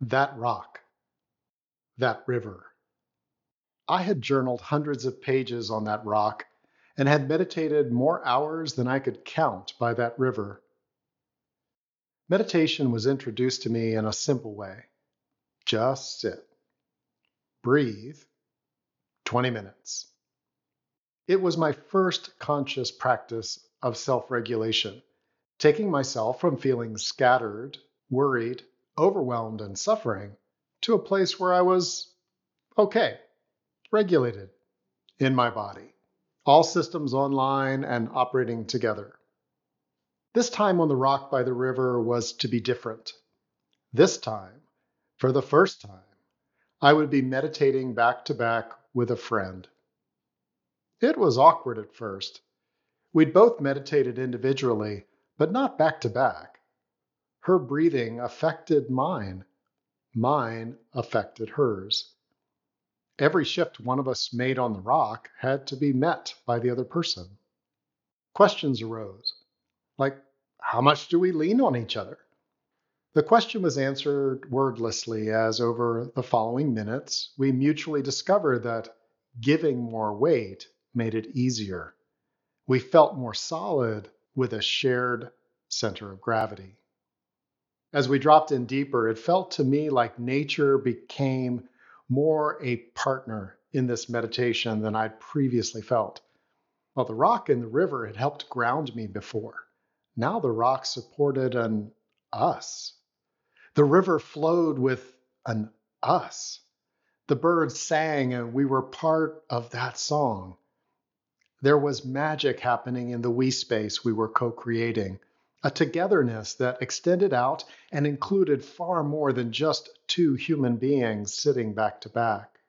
That rock. That river. I had journaled hundreds of pages on that rock and had meditated more hours than I could count by that river. Meditation was introduced to me in a simple way just sit, breathe, 20 minutes. It was my first conscious practice of self regulation, taking myself from feeling scattered, worried, overwhelmed, and suffering to a place where I was okay, regulated in my body, all systems online and operating together. This time on the rock by the river was to be different. This time, for the first time, I would be meditating back to back with a friend. It was awkward at first. We'd both meditated individually, but not back to back. Her breathing affected mine, mine affected hers. Every shift one of us made on the rock had to be met by the other person. Questions arose, like how much do we lean on each other? The question was answered wordlessly as over the following minutes we mutually discovered that giving more weight made it easier. We felt more solid with a shared center of gravity. As we dropped in deeper, it felt to me like nature became more a partner in this meditation than I'd previously felt. Well, the rock and the river had helped ground me before. Now the rock supported an us. The river flowed with an us. The birds sang, and we were part of that song. There was magic happening in the we space we were co creating, a togetherness that extended out and included far more than just two human beings sitting back to back.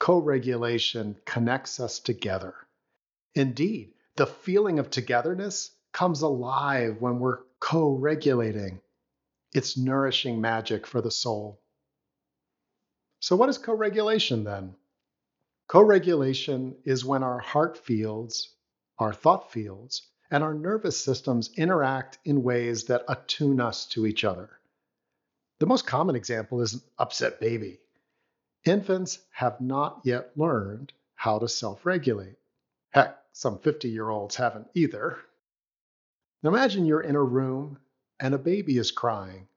Co regulation connects us together. Indeed, the feeling of togetherness comes alive when we're co regulating. It's nourishing magic for the soul. So, what is co regulation then? Co regulation is when our heart fields, our thought fields, and our nervous systems interact in ways that attune us to each other. The most common example is an upset baby. Infants have not yet learned how to self regulate. Heck, some 50 year olds haven't either. Now imagine you're in a room and a baby is crying.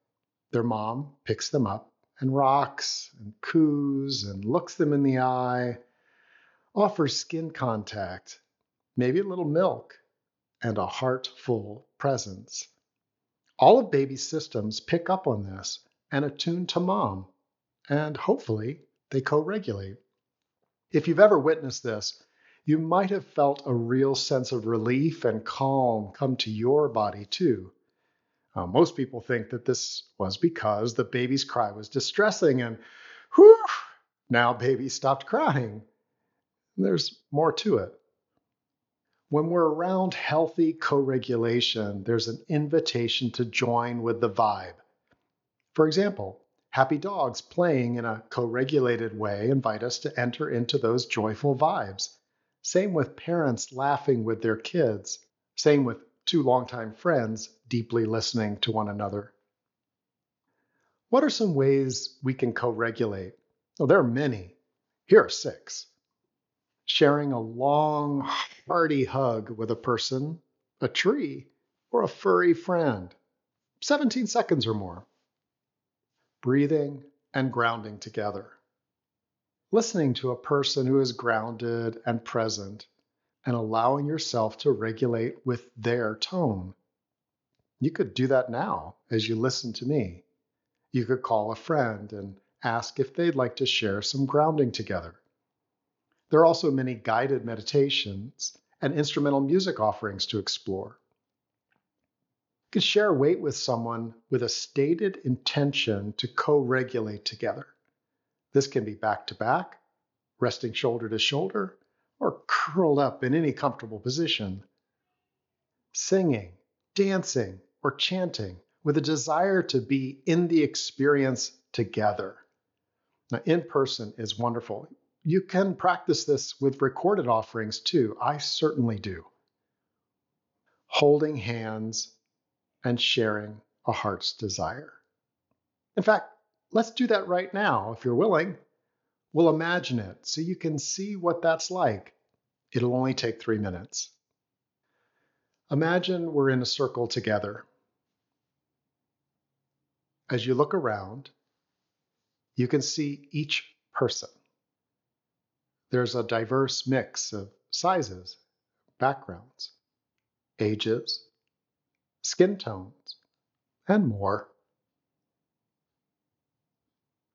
Their mom picks them up and rocks and coos and looks them in the eye, offers skin contact, maybe a little milk, and a heartful presence. All of baby's systems pick up on this and attune to mom, and hopefully they co regulate. If you've ever witnessed this, you might have felt a real sense of relief and calm come to your body too. Most people think that this was because the baby's cry was distressing and whew, now baby stopped crying. There's more to it. When we're around healthy co regulation, there's an invitation to join with the vibe. For example, happy dogs playing in a co regulated way invite us to enter into those joyful vibes. Same with parents laughing with their kids. Same with two longtime friends deeply listening to one another. What are some ways we can co regulate? Well, there are many. Here are six sharing a long, hearty hug with a person, a tree, or a furry friend, 17 seconds or more. Breathing and grounding together. Listening to a person who is grounded and present and allowing yourself to regulate with their tone. You could do that now as you listen to me. You could call a friend and ask if they'd like to share some grounding together. There are also many guided meditations and instrumental music offerings to explore. You could share weight with someone with a stated intention to co regulate together. This can be back to back, resting shoulder to shoulder, or curled up in any comfortable position. Singing, dancing, or chanting with a desire to be in the experience together. Now, in person is wonderful. You can practice this with recorded offerings too. I certainly do. Holding hands and sharing a heart's desire. In fact, let's do that right now if you're willing. We'll imagine it so you can see what that's like. It'll only take three minutes. Imagine we're in a circle together. As you look around, you can see each person. There's a diverse mix of sizes, backgrounds, ages, skin tones, and more.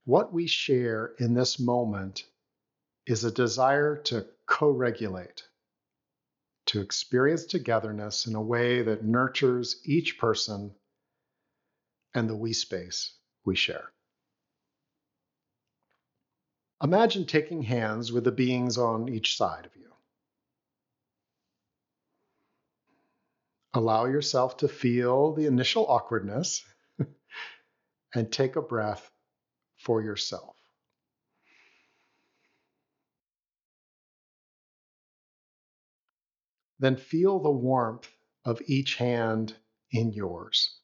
What we share in this moment is a desire to co regulate, to experience togetherness in a way that nurtures each person and the we space we share. Imagine taking hands with the beings on each side of you. Allow yourself to feel the initial awkwardness and take a breath for yourself. Then feel the warmth of each hand in yours.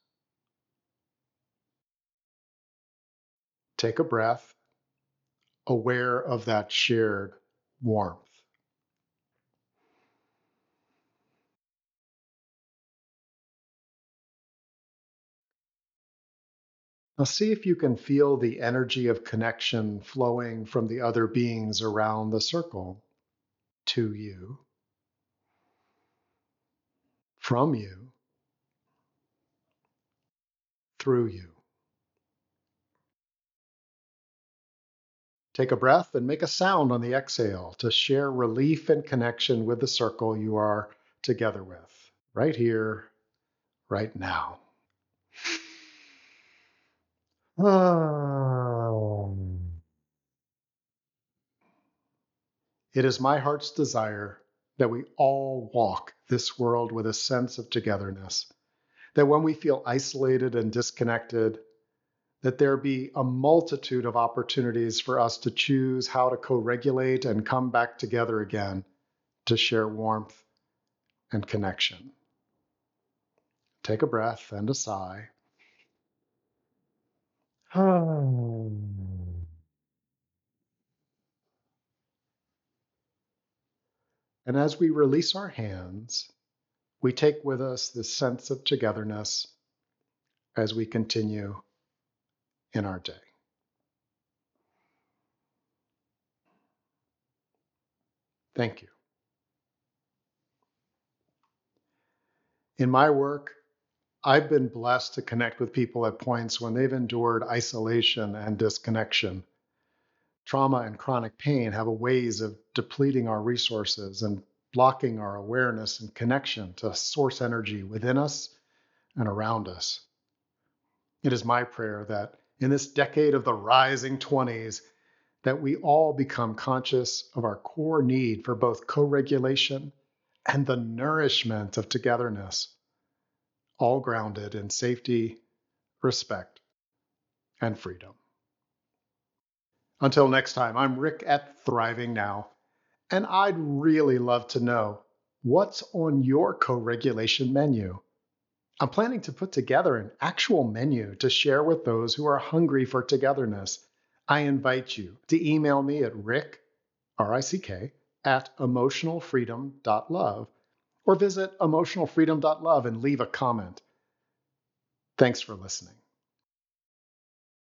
Take a breath, aware of that shared warmth. Now, see if you can feel the energy of connection flowing from the other beings around the circle to you, from you, through you. Take a breath and make a sound on the exhale to share relief and connection with the circle you are together with, right here, right now. It is my heart's desire that we all walk this world with a sense of togetherness, that when we feel isolated and disconnected, that there be a multitude of opportunities for us to choose how to co regulate and come back together again to share warmth and connection. Take a breath and a sigh. and as we release our hands, we take with us this sense of togetherness as we continue in our day. Thank you. In my work, I've been blessed to connect with people at points when they've endured isolation and disconnection. Trauma and chronic pain have a ways of depleting our resources and blocking our awareness and connection to source energy within us and around us. It is my prayer that in this decade of the rising 20s that we all become conscious of our core need for both co regulation and the nourishment of togetherness, all grounded in safety, respect, and freedom. Until next time, I'm Rick at Thriving Now, and I'd really love to know what's on your co regulation menu. I'm planning to put together an actual menu to share with those who are hungry for togetherness. I invite you to email me at rick, R-I-C-K, at emotionalfreedom.love or visit emotionalfreedom.love and leave a comment. Thanks for listening.